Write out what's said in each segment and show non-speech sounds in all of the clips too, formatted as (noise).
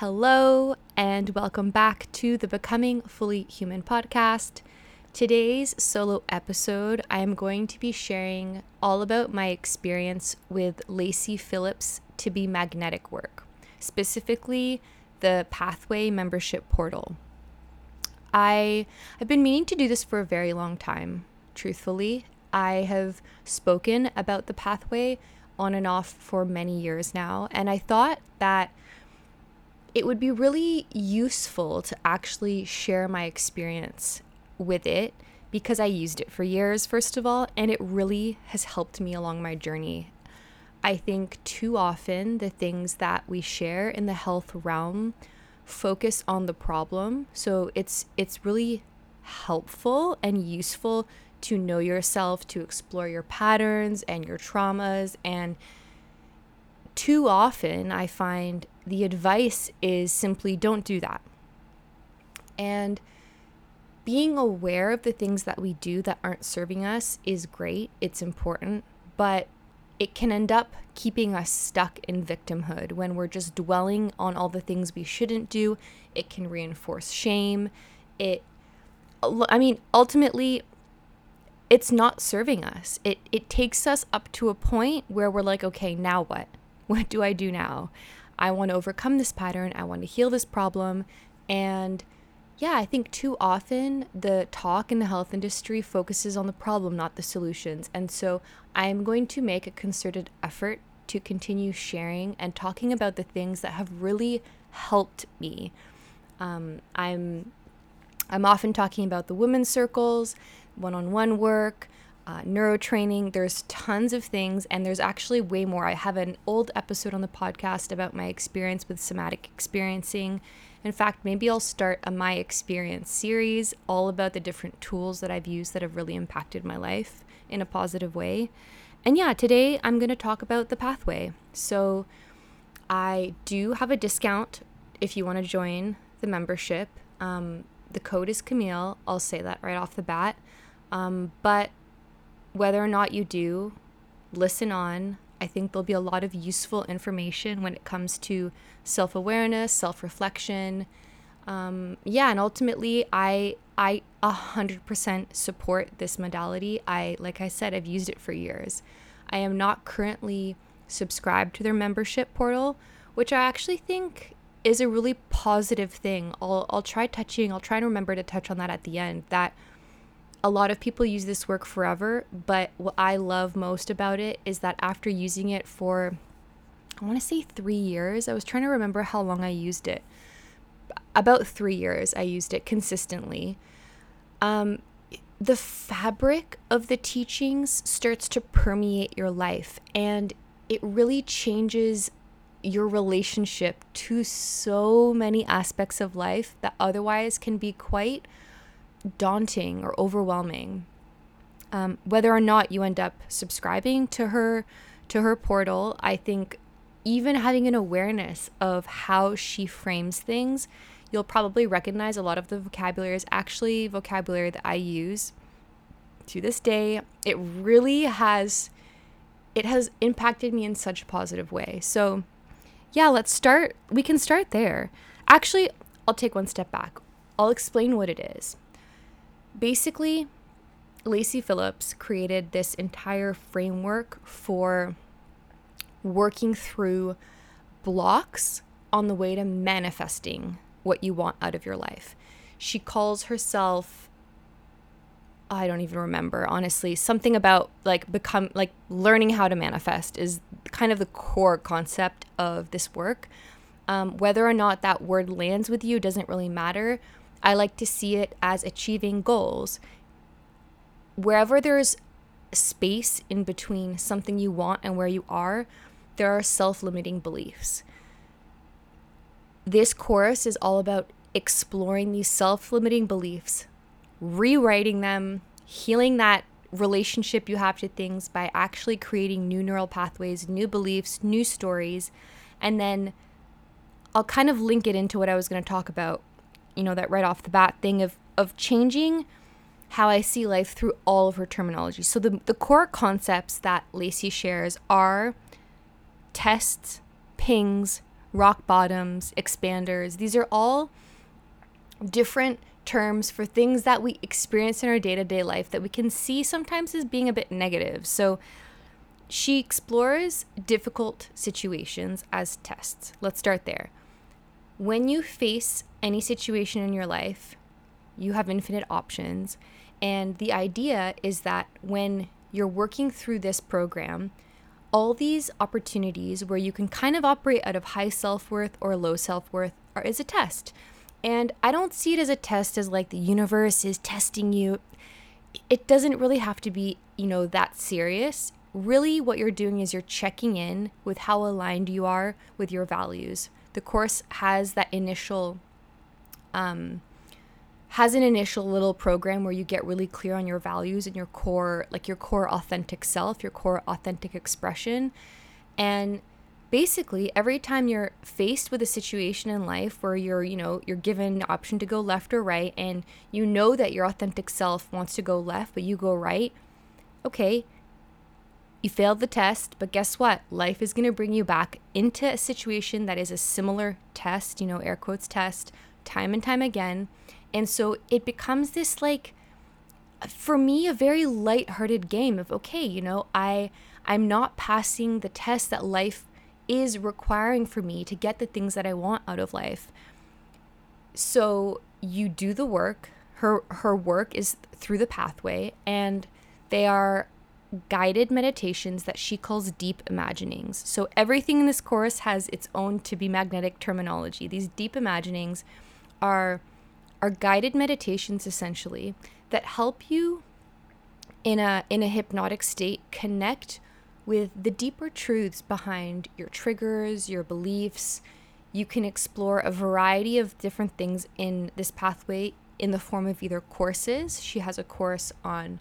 Hello, and welcome back to the Becoming Fully Human podcast. Today's solo episode, I am going to be sharing all about my experience with Lacy Phillips to be magnetic work, specifically the Pathway membership portal. I have been meaning to do this for a very long time, truthfully. I have spoken about the pathway on and off for many years now, and I thought that it would be really useful to actually share my experience with it because I used it for years, first of all, and it really has helped me along my journey. I think too often the things that we share in the health realm focus on the problem. So it's it's really helpful and useful to know yourself, to explore your patterns and your traumas and too often I find the advice is simply don't do that. And being aware of the things that we do that aren't serving us is great, it's important, but it can end up keeping us stuck in victimhood when we're just dwelling on all the things we shouldn't do. It can reinforce shame. It I mean, ultimately it's not serving us. It it takes us up to a point where we're like, okay, now what? What do I do now? I want to overcome this pattern. I want to heal this problem. And yeah, I think too often the talk in the health industry focuses on the problem, not the solutions. And so I'm going to make a concerted effort to continue sharing and talking about the things that have really helped me. Um, I'm I'm often talking about the women's circles, one-on-one work, uh, neurotraining. There's tons of things, and there's actually way more. I have an old episode on the podcast about my experience with somatic experiencing in fact, maybe I'll start a My Experience series all about the different tools that I've used that have really impacted my life in a positive way. And yeah, today I'm going to talk about the pathway. So I do have a discount if you want to join the membership. Um, the code is Camille. I'll say that right off the bat. Um, but whether or not you do, listen on. I think there'll be a lot of useful information when it comes to self awareness, self reflection. Um, yeah, and ultimately, I I a hundred percent support this modality. I like I said, I've used it for years. I am not currently subscribed to their membership portal, which I actually think is a really positive thing. I'll I'll try touching. I'll try and remember to touch on that at the end. That a lot of people use this work forever, but what I love most about it is that after using it for, I want to say three years, I was trying to remember how long I used it. About three years, I used it consistently. Um, the fabric of the teachings starts to permeate your life, and it really changes your relationship to so many aspects of life that otherwise can be quite daunting or overwhelming. Um, whether or not you end up subscribing to her to her portal, I think even having an awareness of how she frames things, you'll probably recognize a lot of the vocabulary is actually vocabulary that I use to this day. It really has it has impacted me in such a positive way. So, yeah, let's start. We can start there. Actually, I'll take one step back. I'll explain what it is. Basically, Lacy Phillips created this entire framework for working through blocks on the way to manifesting what you want out of your life. She calls herself I don't even remember honestly something about like become like learning how to manifest is kind of the core concept of this work. Um, whether or not that word lands with you doesn't really matter. I like to see it as achieving goals. Wherever there's space in between something you want and where you are, there are self limiting beliefs. This course is all about exploring these self limiting beliefs, rewriting them, healing that relationship you have to things by actually creating new neural pathways, new beliefs, new stories, and then I'll kind of link it into what I was going to talk about you know, that right off the bat thing of of changing how I see life through all of her terminology. So the the core concepts that Lacy shares are tests, pings, rock bottoms, expanders. These are all different terms for things that we experience in our day to day life that we can see sometimes as being a bit negative. So she explores difficult situations as tests. Let's start there. When you face any situation in your life, you have infinite options. And the idea is that when you're working through this program, all these opportunities where you can kind of operate out of high self worth or low self worth is a test. And I don't see it as a test as like the universe is testing you. It doesn't really have to be, you know, that serious. Really, what you're doing is you're checking in with how aligned you are with your values. The course has that initial um, has an initial little program where you get really clear on your values and your core like your core authentic self your core authentic expression. And basically every time you're faced with a situation in life where you're you know you're given the option to go left or right and you know that your authentic self wants to go left but you go right okay you failed the test but guess what life is going to bring you back into a situation that is a similar test you know air quotes test time and time again and so it becomes this like for me a very light-hearted game of okay, you know, I I'm not passing the test that life is requiring for me to get the things that I want out of life. So you do the work. Her her work is through the pathway and they are guided meditations that she calls deep imaginings. So everything in this course has its own to be magnetic terminology. These deep imaginings are are guided meditations essentially that help you in a in a hypnotic state connect with the deeper truths behind your triggers, your beliefs. You can explore a variety of different things in this pathway in the form of either courses. She has a course on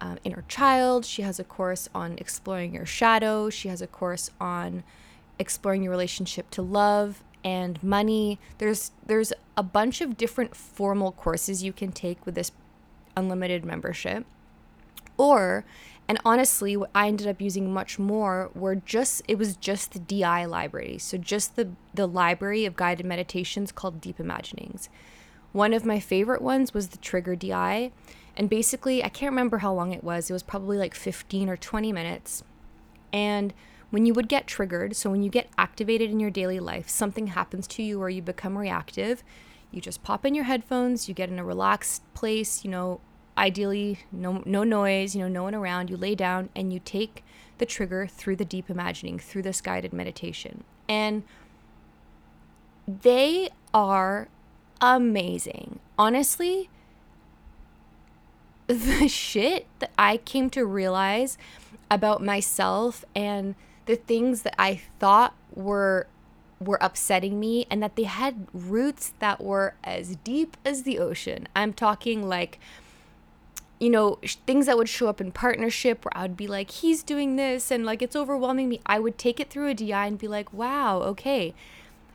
um, inner child. She has a course on exploring your shadow. She has a course on exploring your relationship to love and money. There's there's a bunch of different formal courses you can take with this unlimited membership. Or and honestly, what I ended up using much more were just it was just the DI library. So just the the library of guided meditations called Deep Imaginings. One of my favorite ones was the Trigger DI. And basically, I can't remember how long it was. It was probably like 15 or 20 minutes. And when you would get triggered, so when you get activated in your daily life, something happens to you or you become reactive, you just pop in your headphones, you get in a relaxed place, you know, ideally no no noise, you know, no one around, you lay down and you take the trigger through the deep imagining, through this guided meditation. And they are amazing. Honestly, the (laughs) shit that I came to realize about myself and the things that I thought were were upsetting me and that they had roots that were as deep as the ocean. I'm talking like you know, things that would show up in partnership where I would be like, he's doing this and like it's overwhelming me. I would take it through a DI and be like, wow, okay,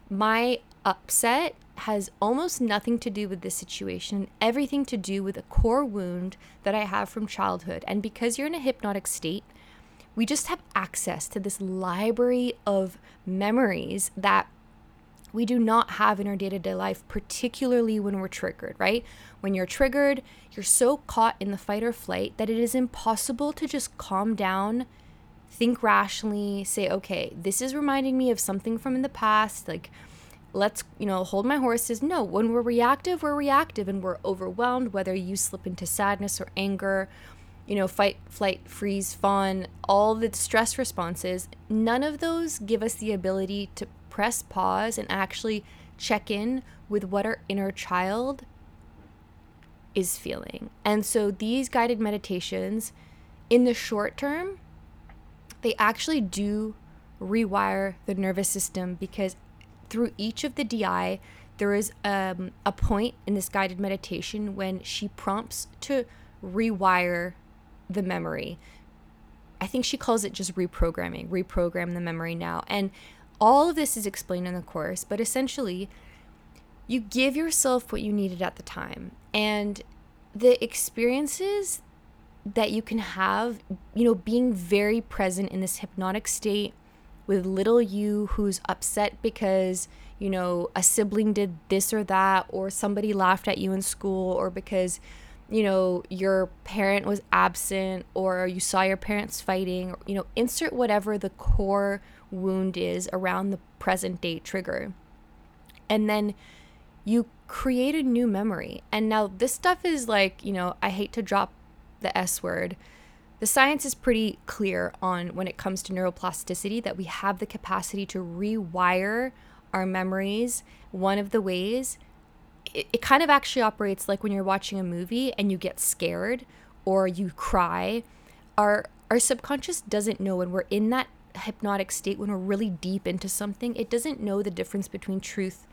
my upset has almost nothing to do with this situation, everything to do with a core wound that I have from childhood. And because you're in a hypnotic state, we just have access to this library of memories that we do not have in our day to day life, particularly when we're triggered, right? When you're triggered, you're so caught in the fight or flight that it is impossible to just calm down, think rationally, say, okay, this is reminding me of something from in the past. Like, let's, you know, hold my horses. No, when we're reactive, we're reactive and we're overwhelmed, whether you slip into sadness or anger you know, fight, flight, freeze, fawn, all the stress responses, none of those give us the ability to press pause and actually check in with what our inner child is feeling. And so these guided meditations, in the short term, they actually do rewire the nervous system because through each of the DI, there is um, a point in this guided meditation when she prompts to rewire the memory. I think she calls it just reprogramming, reprogram the memory now. And all of this is explained in the course, but essentially, you give yourself what you needed at the time. And the experiences that you can have, you know, being very present in this hypnotic state with little you who's upset because you know a sibling did this or that or somebody laughed at you in school or because you know your parent was absent or you saw your parents fighting you know insert whatever the core wound is around the present day trigger. And then you create a new memory. And now this stuff is like you know i hate to drop the s word the science is pretty clear on when it comes to neuroplasticity that we have the capacity to rewire our memories one of the ways it, it kind of actually operates like when you're watching a movie and you get scared or you cry. Our our subconscious doesn't know when we're in that hypnotic state when we're really deep into something. It doesn't know the difference between truth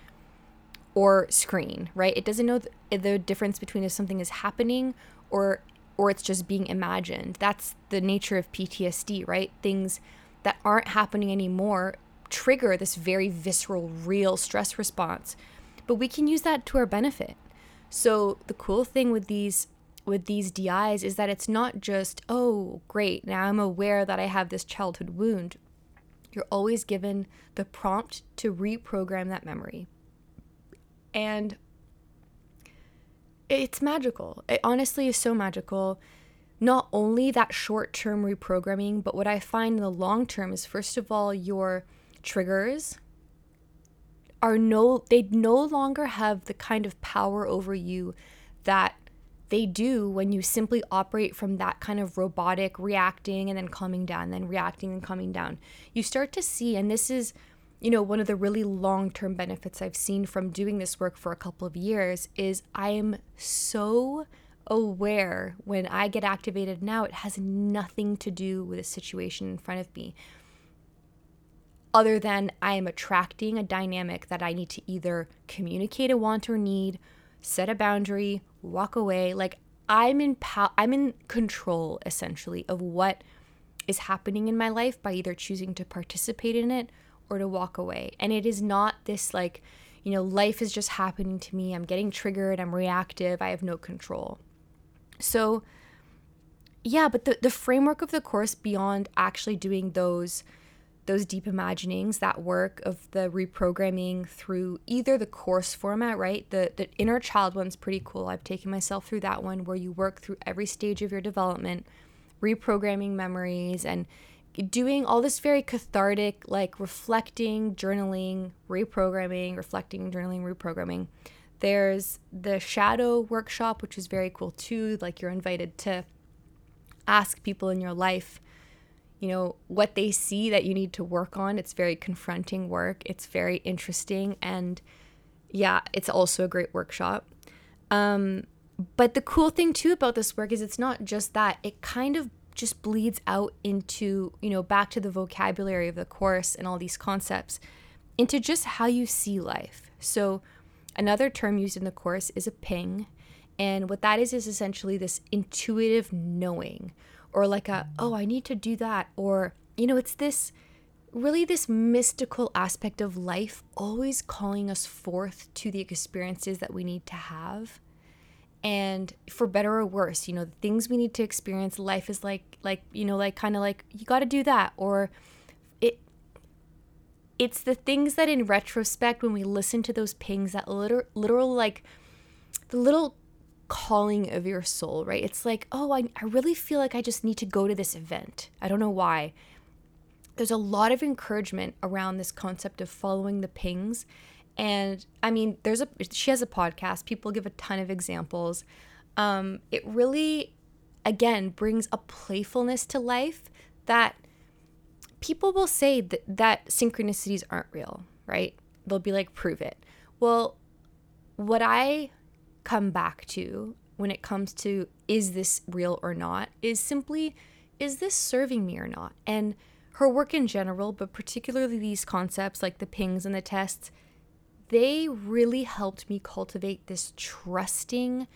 or screen, right? It doesn't know the, the difference between if something is happening or or it's just being imagined. That's the nature of PTSD, right? Things that aren't happening anymore trigger this very visceral, real stress response but we can use that to our benefit. So the cool thing with these with these DIs is that it's not just, oh, great, now I'm aware that I have this childhood wound. You're always given the prompt to reprogram that memory. And it's magical. It honestly is so magical. Not only that short term reprogramming, but what I find in the long term is first of all, your triggers are no they no longer have the kind of power over you that they do when you simply operate from that kind of robotic reacting and then calming down then reacting and calming down you start to see and this is you know one of the really long-term benefits i've seen from doing this work for a couple of years is i am so aware when i get activated now it has nothing to do with a situation in front of me other than I am attracting a dynamic that I need to either communicate a want or need, set a boundary, walk away. Like I'm in pow- I'm in control essentially of what is happening in my life by either choosing to participate in it or to walk away. And it is not this like, you know, life is just happening to me. I'm getting triggered, I'm reactive, I have no control. So yeah, but the the framework of the course beyond actually doing those those deep imaginings, that work of the reprogramming through either the course format, right? The the inner child one's pretty cool. I've taken myself through that one where you work through every stage of your development, reprogramming memories and doing all this very cathartic like reflecting, journaling, reprogramming, reflecting, journaling, reprogramming. There's the shadow workshop which is very cool too, like you're invited to ask people in your life you know, what they see that you need to work on. It's very confronting work. It's very interesting. And yeah, it's also a great workshop. Um, but the cool thing too about this work is it's not just that, it kind of just bleeds out into, you know, back to the vocabulary of the course and all these concepts, into just how you see life. So, another term used in the course is a ping. And what that is, is essentially this intuitive knowing or like a, oh, I need to do that. Or, you know, it's this really this mystical aspect of life always calling us forth to the experiences that we need to have and for better or worse you know the things we need to experience life is like like you know like kind of like you got to do that or it it's the things that in retrospect when we listen to those pings that literal literal like the little calling of your soul, right? It's like, oh, I, I really feel like I just need to go to this event. I don't know why. There's a lot of encouragement around this concept of following the pings. And I mean, there's a she has a podcast. People give a ton of examples. Um, it really, again, brings a playfulness to life that people will say that, that synchronicities aren't real, right? They'll be like, prove it. Well, what I come back to when it comes to is this real or not is simply is this serving me or not? And her work in general, but particularly these concepts like the pings and the tests, they really helped me cultivate this trusting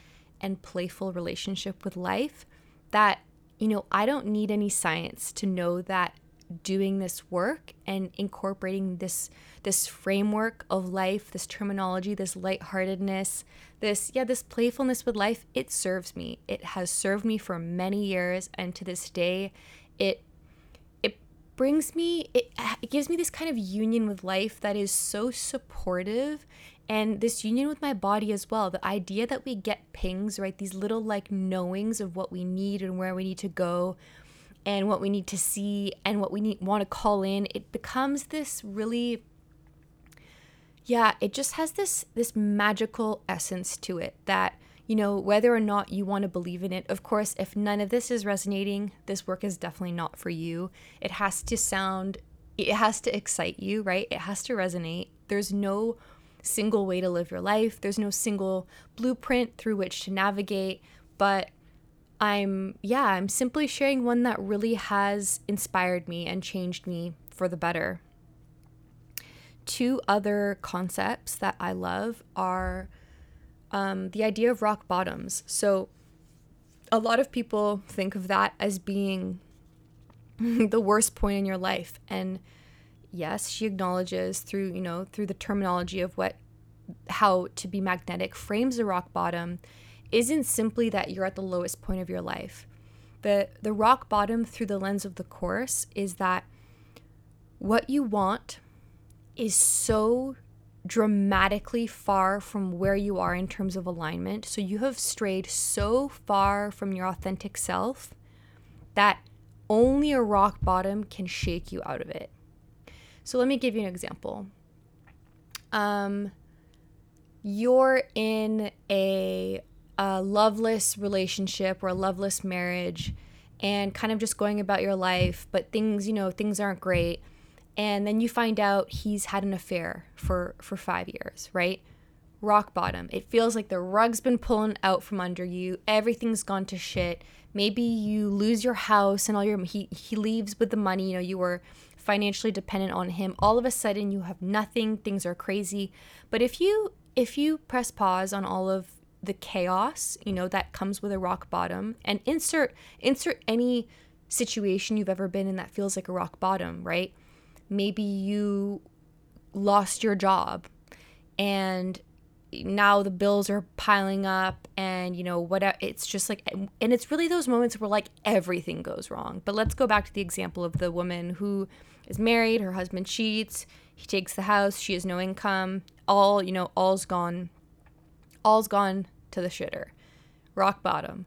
and playful relationship with life that, you know, I don't need any science to know that doing this work and incorporating this this framework of life, this terminology, this lightheartedness, this yeah, this playfulness with life, it serves me. It has served me for many years and to this day it brings me it, it gives me this kind of union with life that is so supportive and this union with my body as well. The idea that we get pings right? These little like knowings of what we need and where we need to go and what we need to see and what we need want to call in it becomes this really yeah it just has this this magical essence to it that you know whether or not you want to believe in it. Of course if none of this is resonating this work is definitely not for you. It has to sound it has to excite you right? It has to resonate. There's no single way to live your life. There's no single blueprint through which to navigate. But I'm, yeah, I'm simply sharing one that really has inspired me and changed me for the better. Two other concepts that I love are um, the idea of rock bottoms. So, a lot of people think of that as being (laughs) the worst point in your life. And yes, she acknowledges through, you know, through the terminology of what, how to be magnetic frames a rock bottom isn't simply that you're at the lowest point of your life. The the rock bottom through the lens of the course is that what you want is so dramatically far from where you are in terms of alignment. So you have strayed so far from your authentic self that only a rock bottom can shake you out of it. So let me give you an example. Um, you're in a a loveless relationship or a loveless marriage and kind of just going about your life, but things, you know, things aren't great. And then you find out he's had an affair for for 5 years, right? Rock bottom. It feels like the rug's been pulling out from under you. Everything's gone to shit. Maybe you lose your house and all your he he leaves with the money, you know, you were financially dependent on him. All of a sudden you have nothing. Things are crazy. But if you if you press pause on all of the chaos, you know, that comes with a rock bottom and insert insert any situation you've ever been in that feels like a rock bottom, right? Maybe you lost your job and now the bills are piling up and you know what it's just like and it's really those moments where like everything goes wrong but let's go back to the example of the woman who is married her husband cheats he takes the house she has no income all you know all's gone all's gone to the shitter. Rock bottom.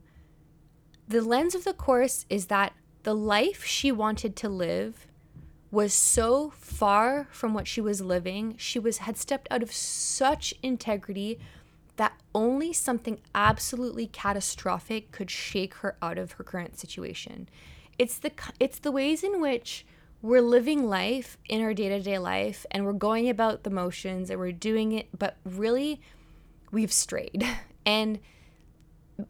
The lens of the course is that the life she wanted to live was so far from what she was living. She was had stepped out of such integrity that only something absolutely catastrophic could shake her out of her current situation. It's the it's the ways in which we're living life in our day-to-day life and we're going about the motions and we're doing it but really we've strayed. (laughs) And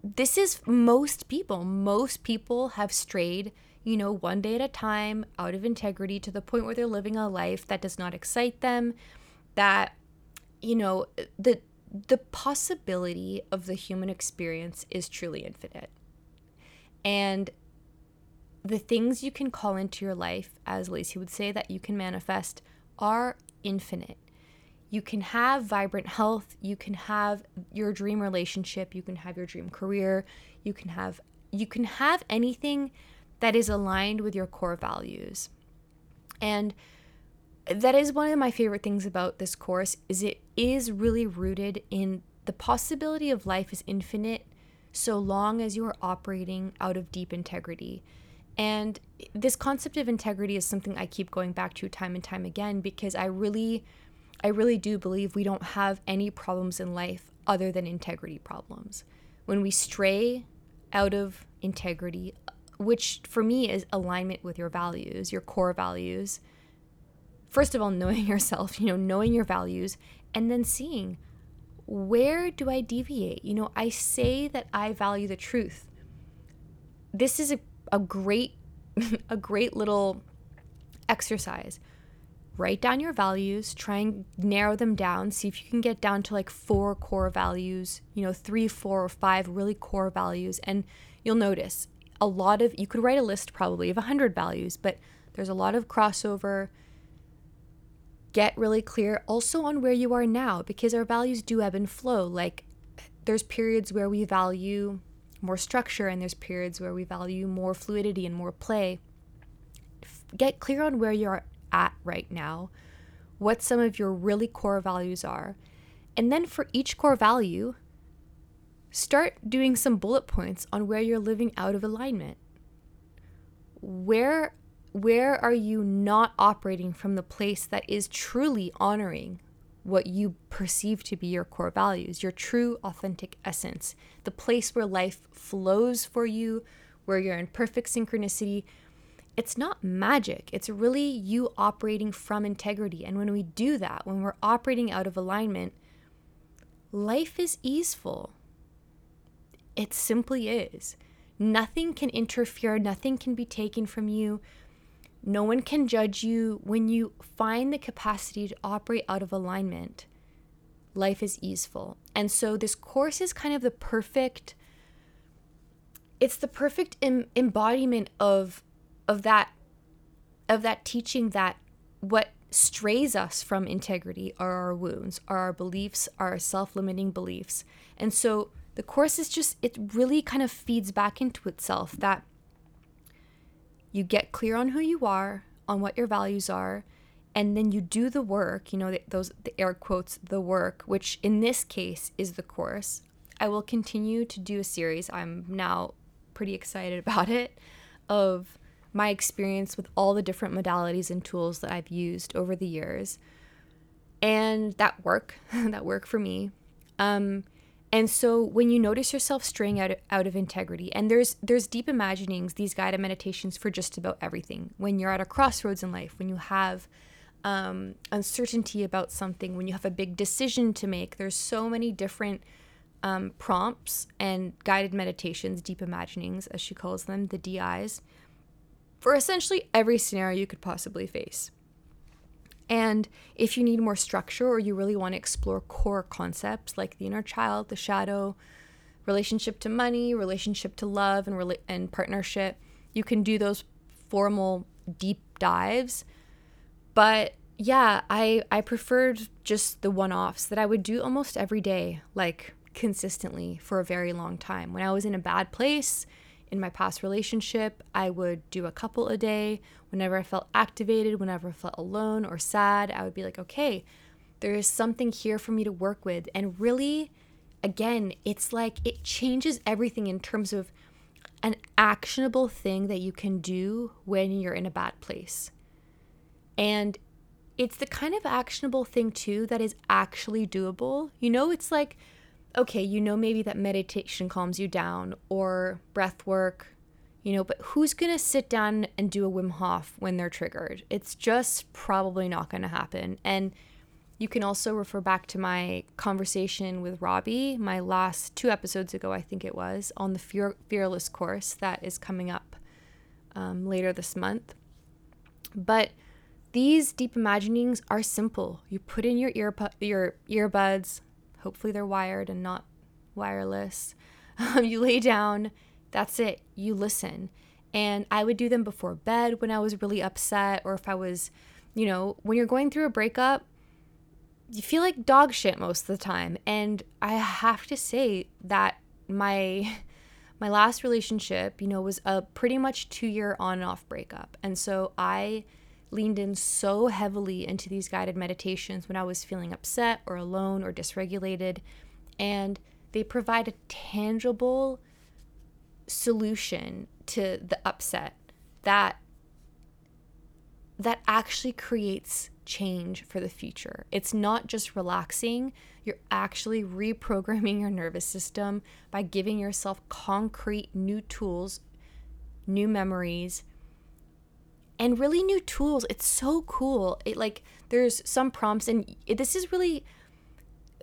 this is most people. Most people have strayed, you know, one day at a time out of integrity to the point where they're living a life that does not excite them, that, you know, the the possibility of the human experience is truly infinite. And the things you can call into your life, as Lacy would say, that you can manifest are infinite. You can have vibrant health, you can have your dream relationship, you can have your dream career, you can have you can have anything that is aligned with your core values. And that is one of my favorite things about this course is it is really rooted in the possibility of life is infinite so long as you are operating out of deep integrity. And this concept of integrity is something I keep going back to time and time again because I really I really do believe we don't have any problems in life other than integrity problems. When we stray out of integrity, which for me is alignment with your values, your core values, first of all, knowing (laughs) yourself, you know, knowing your values, and then seeing where do I deviate? You know, I say that I value the truth. This is a, a great, (laughs) a great little exercise write down your values, try and narrow them down, see if you can get down to like four core values, you know, three, four, or five really core values. And you'll notice a lot of, you could write a list probably of 100 values, but there's a lot of crossover. Get really clear also on where you are now because our values do ebb and flow. Like there's periods where we value more structure and there's periods where we value more fluidity and more play get clear on where you're at right now, what some of your really core values are. And then for each core value, start doing some bullet points on where you're living out of alignment. Where where are you not operating from the place that is truly honoring what you perceive to be your core values, your true authentic essence, the place where life flows for you, where you're in perfect synchronicity, it's not magic. It's really you operating from integrity. And when we do that, when we're operating out of alignment, life is easeful. It simply is. Nothing can interfere, nothing can be taken from you. No one can judge you when you find the capacity to operate out of alignment. Life is easeful. And so this course is kind of the perfect it's the perfect Im- embodiment of of that of that teaching that what strays us from integrity are our wounds, are our beliefs, are our self-limiting beliefs. And so the course is just it really kind of feeds back into itself that you get clear on who you are, on what your values are, and then you do the work, you know, those the air quotes the work, which in this case is the course. I will continue to do a series. I'm now pretty excited (laughs) about it of my experience with all the different modalities and tools that I've used over the years. And that work, (laughs) that work for me. Um, and so when you notice yourself straying out of, out of integrity, and there's there's deep imaginings, these guided meditations for just about everything. When you're at a crossroads in life, when you have um, uncertainty about something, when you have a big decision to make, there's so many different um, prompts and guided meditations, deep imaginings, as she calls them, the DIs, for essentially every scenario you could possibly face. And if you need more structure or you really want to explore core concepts like the inner child, the shadow, relationship to money, relationship to love, and, rela- and partnership, you can do those formal deep dives. But yeah, I, I preferred just the one offs that I would do almost every day, like consistently for a very long time. When I was in a bad place, in my past relationship, I would do a couple a day. Whenever I felt activated, whenever I felt alone or sad, I would be like, okay, there is something here for me to work with. And really, again, it's like it changes everything in terms of an actionable thing that you can do when you're in a bad place. And it's the kind of actionable thing, too, that is actually doable. You know, it's like, okay, you know maybe that meditation calms you down or breath work, you know, but who's going to sit down and do a Wim Hof when they're triggered? It's just probably not going to happen. And you can also refer back to my conversation with Robbie, my last two episodes ago, I think it was, on the Fear- Fearless course that is coming up um, later this month. But these deep imaginings are simple. You put in your ear your earbuds, Hopefully, they're wired and not wireless. (laughs) Um, you lay down, that's it. You listen. And I would do them before bed when I was really upset, or if I was, you know, when you're going through a breakup, you feel like dog shit most of the time. And I have to say that my (laughs) my last relationship, you know, was a pretty much 2-year on and off breakup. And so I leaned in so heavily into these guided meditations when I was feeling upset or alone or dysregulated. And they provide a tangible solution to the upset that that actually creates change for the future. It's not just relaxing, you're actually reprogramming your nervous system by giving yourself concrete new tools, new memories, and really new tools. It's so cool. It like there's some prompts and this is really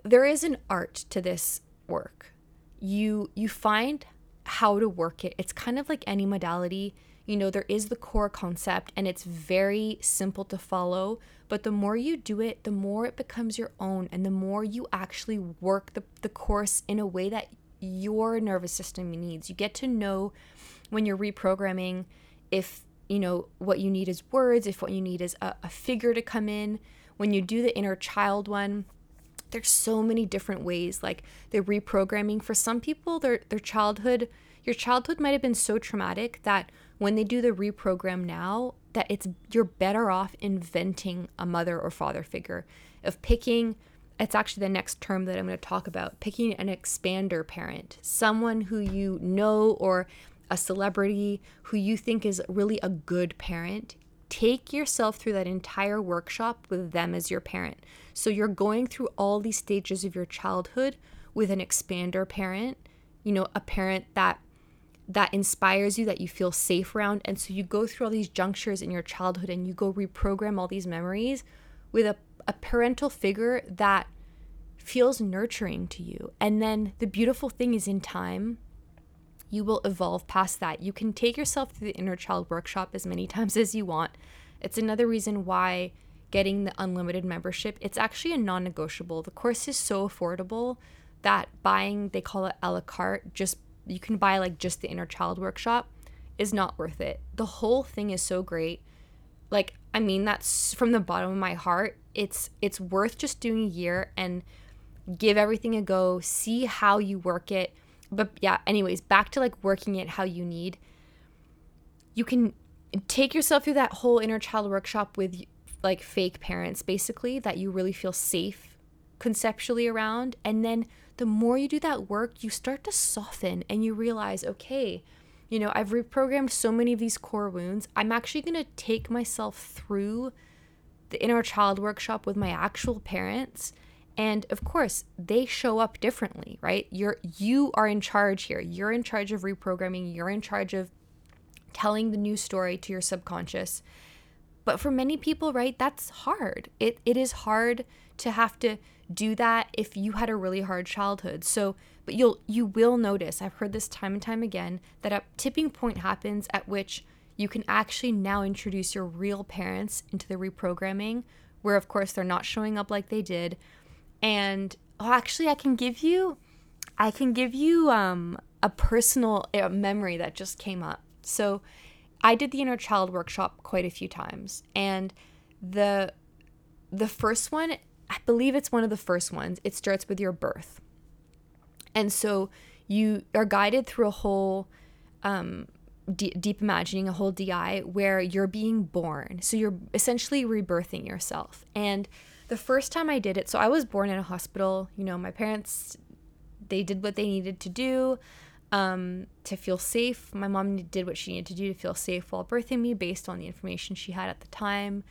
there is an art to this work. You you find how to work it. It's kind of like any modality. You know, there is the core concept and it's very simple to follow, but the more you do it, the more it becomes your own and the more you actually work the, the course in a way that your nervous system needs. You get to know when you're reprogramming if you know, what you need is words, if what you need is a, a figure to come in. When you do the inner child one, there's so many different ways. Like the reprogramming for some people, their their childhood, your childhood might have been so traumatic that when they do the reprogram now, that it's you're better off inventing a mother or father figure of picking it's actually the next term that I'm going to talk about picking an expander parent, someone who you know or a celebrity who you think is really a good parent. Take yourself through that entire workshop with them as your parent. So you're going through all these stages of your childhood with an expander parent, you know, a parent that that inspires you that you feel safe around and so you go through all these junctures in your childhood and you go reprogram all these memories with a, a parental figure that feels nurturing to you and then the beautiful thing is in time you will evolve past that you can take yourself through the inner child workshop as many (laughs) times as you want it's another reason why getting the unlimited membership it's actually a non-negotiable the course is so affordable that buying they call it a la carte just you can buy like just the inner child workshop is not worth it. The whole thing is so great. Like I mean that's from the bottom of my heart. It's it's worth just doing a year and give everything a go, see how you work it. But yeah, anyways, back to like working it how you need. You can take yourself through that whole inner child workshop with like fake parents basically that you really feel safe conceptually around and then the more you do that work, you start to soften and you realize, okay, you know, I've reprogrammed so many of these core wounds. I'm actually going to take myself through the inner child workshop with my actual parents. And of course, they show up differently, right? You're you are in charge here. You're in charge of reprogramming. You're in charge of telling the new story to your subconscious. But for many people, right, that's hard. It it is hard to have to do that if you had a really hard childhood. So, but you'll you will notice, I've heard this time and time again, that a tipping point happens at which you can actually now introduce your real parents into the reprogramming where of course they're not showing up like they did. And oh, actually I can give you I can give you um a personal memory that just came up. So, I did the inner child workshop quite a few times and the the first one I believe it's one of the first ones. It starts with your birth. And so you are guided through a whole um, d- deep imagining, a whole DI where you're being born. So you're essentially rebirthing yourself. And the first time I did it, so I was born in a hospital. You know, my parents, they did what they needed to do um, to feel safe. My mom did what she needed to do to feel safe while birthing me based on the information she had at the time.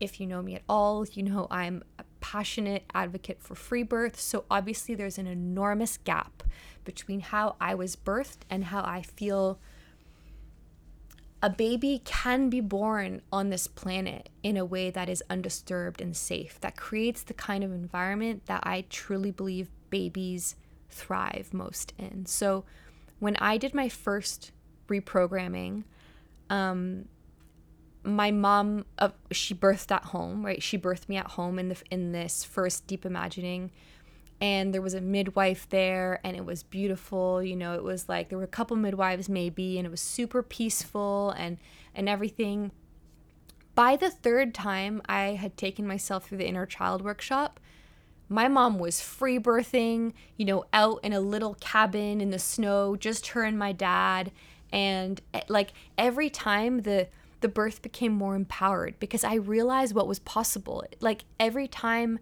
If you know me at all, you know I'm a passionate advocate for free birth. So obviously, there's an enormous gap between how I was birthed and how I feel a baby can be born on this planet in a way that is undisturbed and safe, that creates the kind of environment that I truly believe babies thrive most in. So when I did my first reprogramming, um, my mom uh, she birthed at home right she birthed me at home in the in this first deep imagining and there was a midwife there and it was beautiful you know it was like there were a couple midwives maybe and it was super peaceful and and everything by the third time i had taken myself through the inner child workshop my mom was free birthing you know out in a little cabin in the snow just her and my dad and eh, like every time the the birth became more empowered because I realized what was possible. Like every time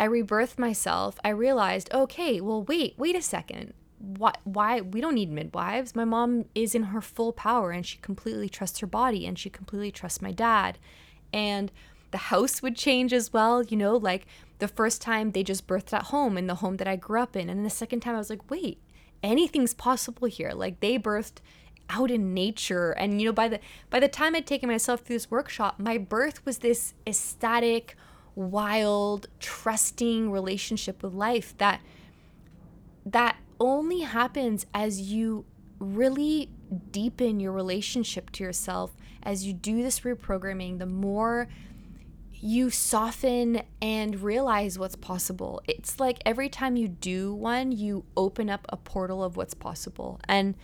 I rebirthed myself, I realized, okay, well, wait, wait a second. Why, why we don't need midwives? My mom is in her full power and she completely trusts her body and she completely trusts my dad. And the house would change as well, you know, like the first time they just birthed at home in the home that I grew up in. And the second time I was like, wait, anything's possible here. Like they birthed out in nature and you know by the by the time I'd taken myself through this workshop my birth was this ecstatic wild trusting relationship with life that that only happens as you really deepen your relationship to yourself as you do this reprogramming the more you soften and realize what's possible. It's like every time you do one, you open up a portal of what's possible. And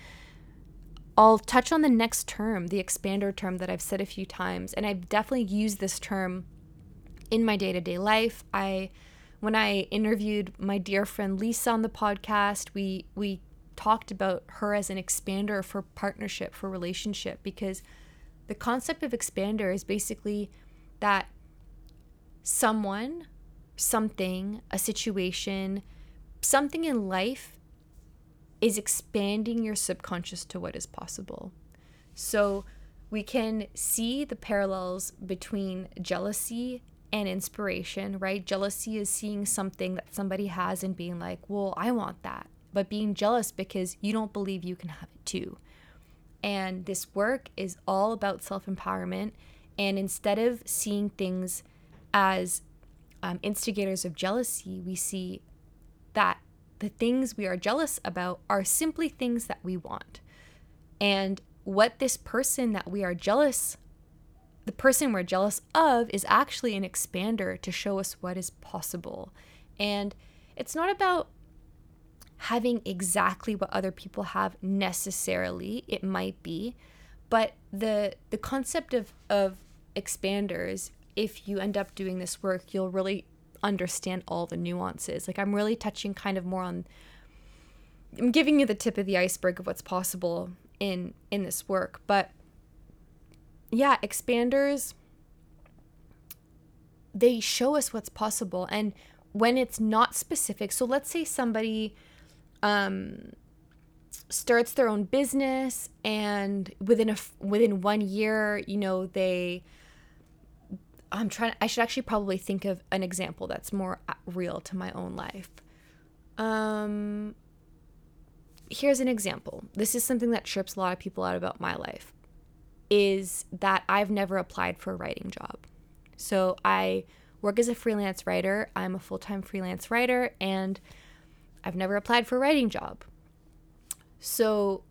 I'll touch on the next term, the expander term that I've said a few times, and I've definitely used this term in my day-to-day life. I when I interviewed my dear friend Lisa on the podcast, we we talked about her as an expander for partnership, for relationship because the concept of expander is basically that someone, something, a situation, something in life is expanding your subconscious to what is possible. So we can see the parallels between jealousy and inspiration, right? Jealousy is seeing something that somebody has and being like, well, I want that. But being jealous because you don't believe you can have it too. And this work is all about self empowerment. And instead of seeing things as um, instigators of jealousy, we see that the things we are jealous about are simply things that we want. And what this person that we are jealous the person we're jealous of is actually an expander to show us what is possible. And it's not about having exactly what other people have necessarily. It might be, but the the concept of of expanders, if you end up doing this work, you'll really understand all the nuances. Like I'm really touching kind of more on I'm giving you the tip of the iceberg of what's possible in in this work, but yeah, expanders they show us what's possible and when it's not specific. So let's say somebody um starts their own business and within a within 1 year, you know, they I'm trying I should actually probably think of an example that's more uh, real to my own life. Um here's an example. This is something that trips a lot of people out about my life is that I've never applied for a writing job. So I work as a freelance writer. I'm a full-time freelance writer and I've never applied for a writing job. So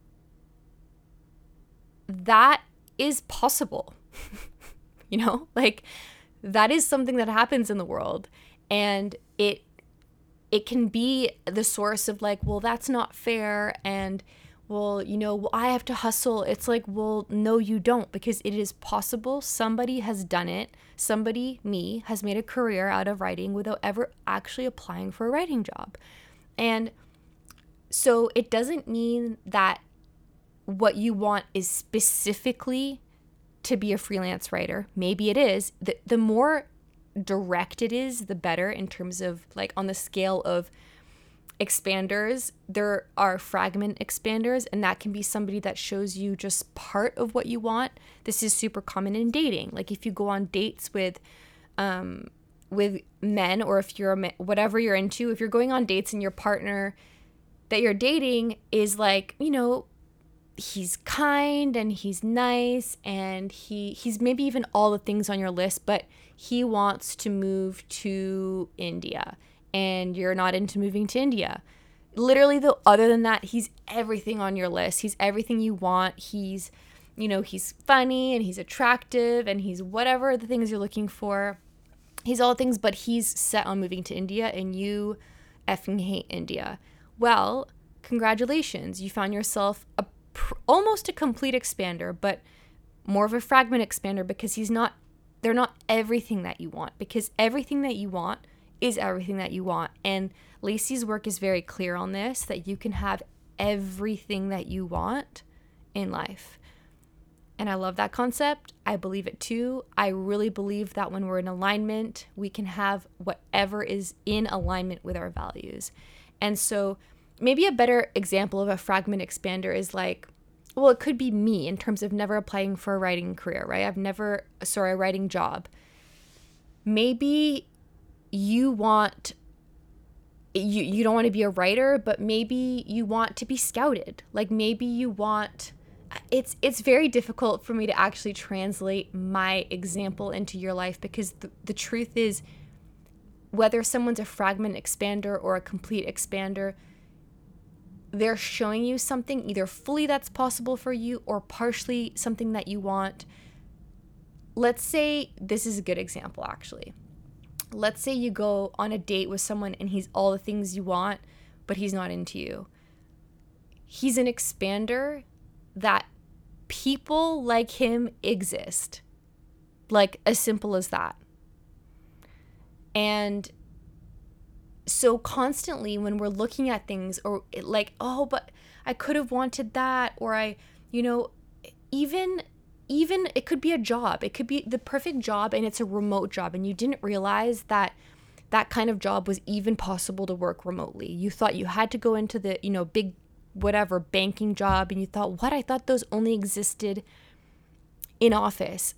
that is possible. (laughs) you know? Like that is something that happens in the world and it it can be the source of like, well, that's not fair and well, you know, well, I have to hustle. It's like, well, no, you don't, because it is possible. Somebody has done it. Somebody, me, has made a career out of writing without ever actually applying for a writing job. And so it doesn't mean that what you want is specifically to be a freelance writer. Maybe it is. The, the more direct it is, the better in terms of like on the scale of expanders, there are fragment expanders, and that can be somebody that shows you just part of what you want. This is super common in dating. Like if you go on dates with, um, with men, or if you're a whatever you're into, if you're going on dates and your partner that you're dating is like, you know, he's kind and he's nice and he he's maybe even all the things on your list, but he wants to move to India and you're not into moving to India. Literally, though, other than that, he's everything on your list. He's everything you want. He's, you know, he's funny and he's attractive and he's whatever the things you're looking for. He's all things, but he's set on moving to India and you effing hate India. Well, congratulations. You found yourself a pr- almost a complete expander, but more of a fragment expander because he's not they're not everything that you want because everything that you want is everything that you want. And Lacy's work is very clear on this that you can have everything that you want in life. And I love that concept. I believe it too. I really believe that when we're in alignment, we can have whatever is in alignment with our values. And so, maybe a better example of a fragment expander is like, well, it could be me in terms of never applying for a writing career, right? I've never, sorry, a writing job. Maybe you want you you don't want to be a writer, but maybe you want to be scouted. Like maybe you want it's it's very difficult for me to actually translate my example into your life because the, the truth is whether someone's a fragment expander or a complete expander they're showing you something either fully that's possible for you or partially something that you want let's say this is a good example actually let's say you go on a date with someone and he's all the things you want, but he's not into you. He's an expander that people like him exist. Like, as simple as that. And so, constantly, when we're looking at things, or like, oh, but I could have wanted that, or I, you know, even even it could be a job. It could be the perfect job and it's a remote job and you didn't realize that that kind of job was even possible to work remotely. You thought you had to go into the, you know, big whatever banking job and you thought, "What? I thought those only existed in office."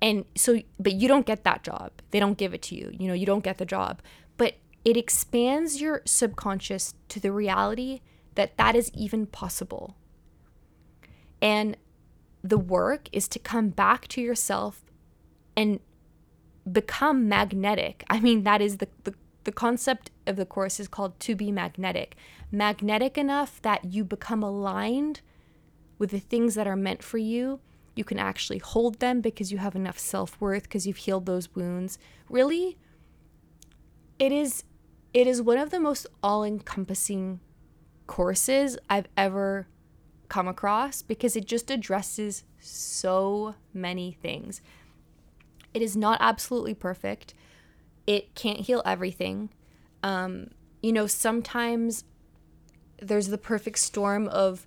And so but you don't get that job. They don't give it to you. You know, you don't get the job. But it expands your subconscious to the reality that that is even possible. And the work is to come back to yourself and become magnetic. I mean, that is the, the, the concept of the course is called to be magnetic. Magnetic enough that you become aligned with the things that are meant for you. You can actually hold them because you have enough self worth because you've healed those wounds. Really, it is it is one of the most all encompassing courses I've ever come across because it just addresses so many things. It is not absolutely perfect. It can't heal everything. Um, you know, sometimes there's the perfect storm of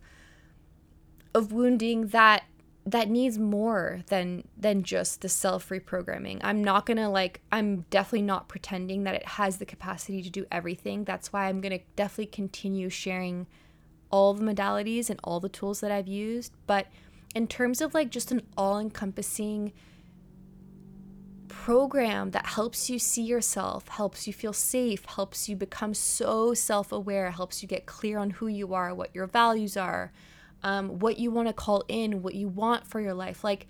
of wounding that that needs more than than just the self reprogramming. I'm not going to like I'm definitely not pretending that it has the capacity to do everything. That's why I'm going to definitely continue sharing all the modalities and all the tools that I've used, but in terms of like just an all-encompassing program that helps you see yourself, helps you feel safe, helps you become so self-aware, helps you get clear on who you are, what your values are, um, what you want to call in, what you want for your life. Like,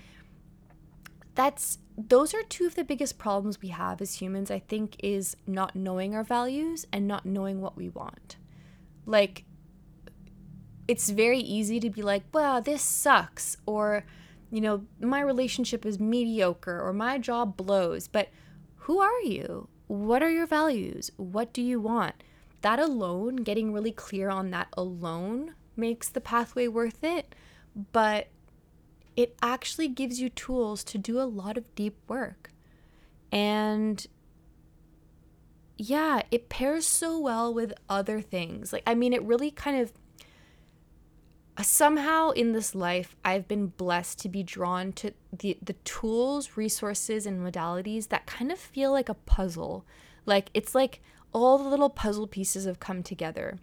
that's those are two of the biggest problems we have as humans, I think, is not knowing our values and not knowing what we want. Like, it's very easy to be like, wow, this sucks, or, you know, my relationship is mediocre, or my job blows. But who are you? What are your values? What do you want? That alone, getting really clear on that alone, makes the pathway worth it, but it actually gives you tools to do a lot of deep work. And yeah, it pairs so well with other things. Like, I mean, it really kind of somehow in this life I've been blessed to be drawn to the the tools, resources and modalities that kind of feel like a puzzle. Like it's like all the little puzzle pieces have come together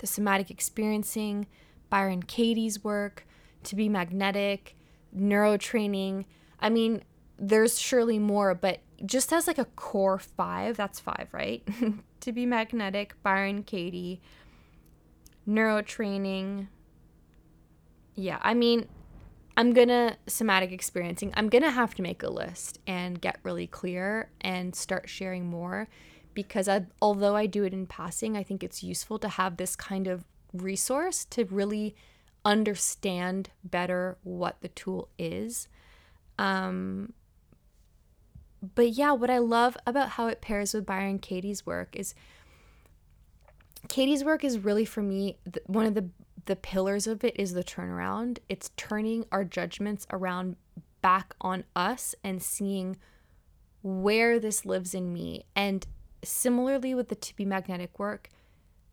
the somatic experiencing, Byron Katie's work, to be magnetic, neurotraining. I mean, there's surely more, but just as like a core five, that's five, right? (laughs) to be magnetic, Byron Katie, neurotraining. Yeah, I mean, I'm gonna somatic experiencing. I'm gonna have to make a list and get really clear and start sharing more because I, although I do it in passing, I think it's useful to have this kind of resource to really understand better what the tool is. Um, but yeah, what I love about how it pairs with Byron Katie's work is Katie's work is really for me one of the the pillars of it is the turnaround. It's turning our judgments around back on us and seeing where this lives in me and similarly with the to be magnetic work,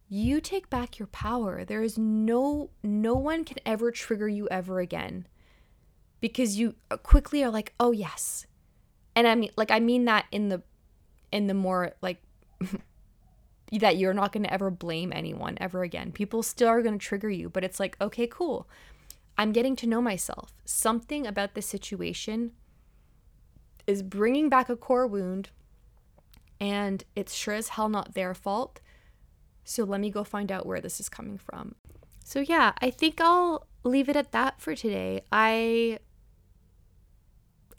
you take back your power. There is no no one can ever trigger you ever again. Because you quickly are like, "Oh, yes." And I mean like I mean that in the in the more like (laughs) that you're not going to ever blame anyone ever again. People still are going to trigger you, but it's like, "Okay, cool. I'm getting to know myself. Something about this situation is bringing back a core wound and it's sure as hell not their fault. So let me go find out where this is coming from. So yeah, I think I'll leave it at that for today. I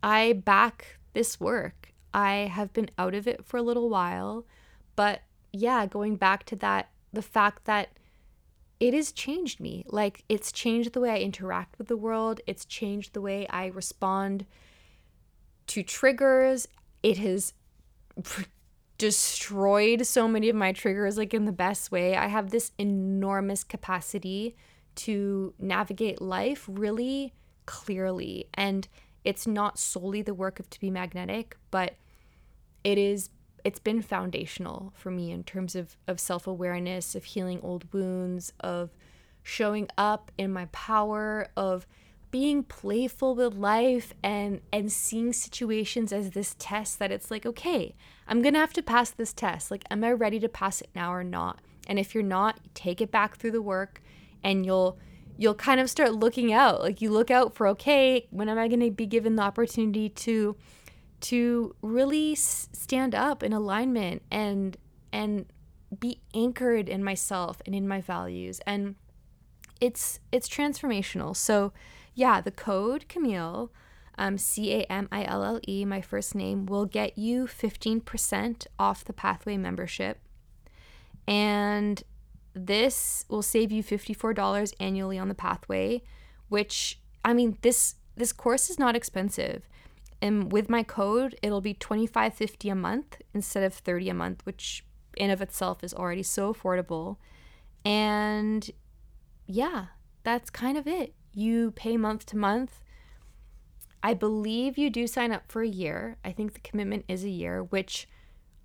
I back this work. I have been out of it for a little while, but yeah, going back to that the fact that it has changed me. Like it's changed the way I interact with the world, it's changed the way I respond to triggers. It has (laughs) destroyed so many of my triggers like in the best way. I have this enormous capacity to navigate life really clearly and it's not solely the work of to be magnetic, but it is it's been foundational for me in terms of of self-awareness, of healing old wounds, of showing up in my power, of being playful with life and and seeing situations as this test that it's like okay i'm gonna have to pass this test. Like am i ready to pass it now or not? And if you're not take it back through the work and you'll you'll kind of start looking out. Like you look out for okay when am i to be given the opportunity to to really stand up in alignment and and be anchored in myself and in my values. And it's it's transformational. So yeah the code camille um, c-a-m-i-l-l-e my first name will get you 15% off the pathway membership. And this will save you $54 annually on the pathway which i mean this this course is not expensive and with my code it'll be 25.50 a month instead of 30 a month which in of itself is already so affordable. And yeah that's kind of it. You pay month to month. I believe you do sign up for a year. I think the commitment is a year which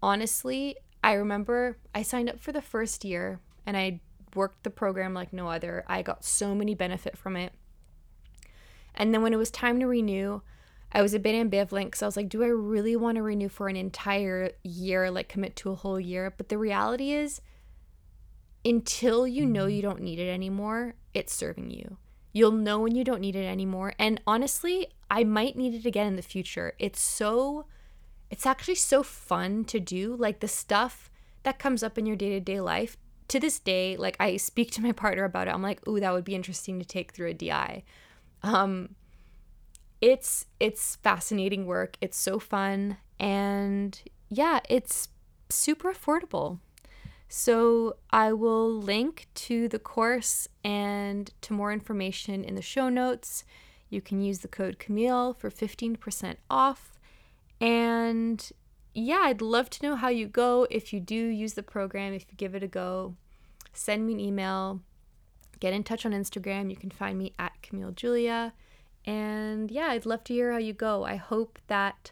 honestly i remember i signed up for the first year and i worked the program like no other. I got so many benefit from it. And then when it was time to renew I was a bit ambivalent because I was like, do I really want to renew for an entire year, like commit to a whole year? But the reality is, until you know you don't need it anymore, it's serving you. You'll know when you don't need it anymore. And honestly, I might need it again in the future. It's so, it's actually so fun to do. Like the stuff that comes up in your day to day life. To this day, like I speak to my partner about it. I'm like, ooh, that would be interesting to take through a DI. Um, it's it's fascinating work. It's so fun and yeah, it's super affordable. So I will link to the course and to more information in the show notes. You can use the code Camille for 15% off. And yeah, I'd love to know how you go if you do use the program, if you give it a go. Send me an email, get in touch on Instagram. You can find me at Camille Julia. And yeah, I'd love to hear how you go. I hope that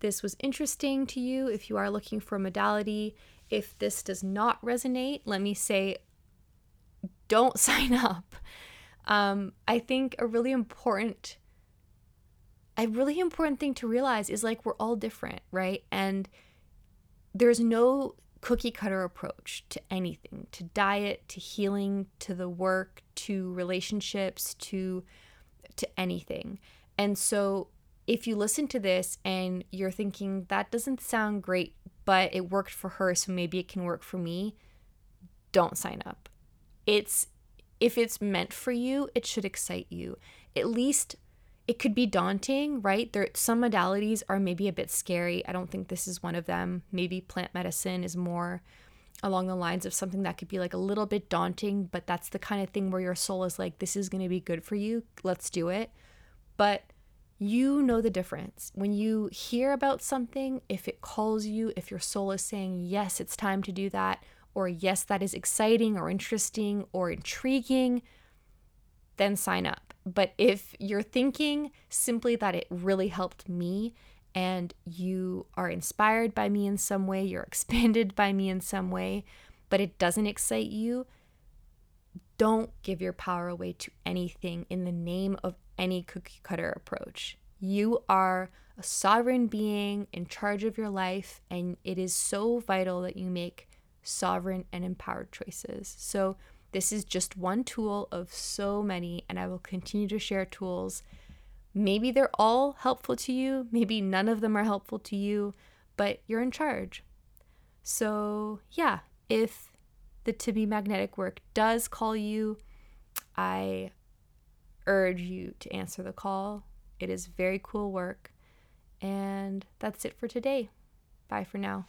this was interesting to you. If you are looking for modality, if this does not resonate, let me say don't (laughs) sign up. Um, I think a really important a really important thing to realize is like we're all different, right? And there's no cookie cutter approach to anything, to diet, to healing, to the work, to relationships, to to anything. And so if you listen to this and you're thinking that doesn't sound great, but it worked for her, so maybe it can work for me, don't sign up. It's if it's meant for you, it should excite you. At least it could be daunting, right? There some modalities are maybe a bit scary. I don't think this is one of them. Maybe plant medicine is more along the lines of something that could be like a little bit daunting, but that's the kind of thing where your soul is like, this is going to be good for you. Let's do it. But you know the difference. When you hear about something, if it calls you, if your soul is saying, yes, it's time to do that, or yes, that is exciting or interesting or intriguing, then sign up. But if you're thinking simply that it really helped me and you are inspired by me in some way, you're (laughs) expanded by me in some way, but it doesn't excite you, don't give your power away to anything in the name of any cookie cutter approach. You are a sovereign being in charge of your life, and it is so vital that you make sovereign and empowered choices. So, this is just one tool of so many, and I will continue to share tools Maybe they're all helpful to you, maybe none of them are helpful to you, but you're in charge. So, yeah, if the To Be Magnetic work does call you, I urge you to answer the call. It is very cool work. And that's it for today. Bye for now.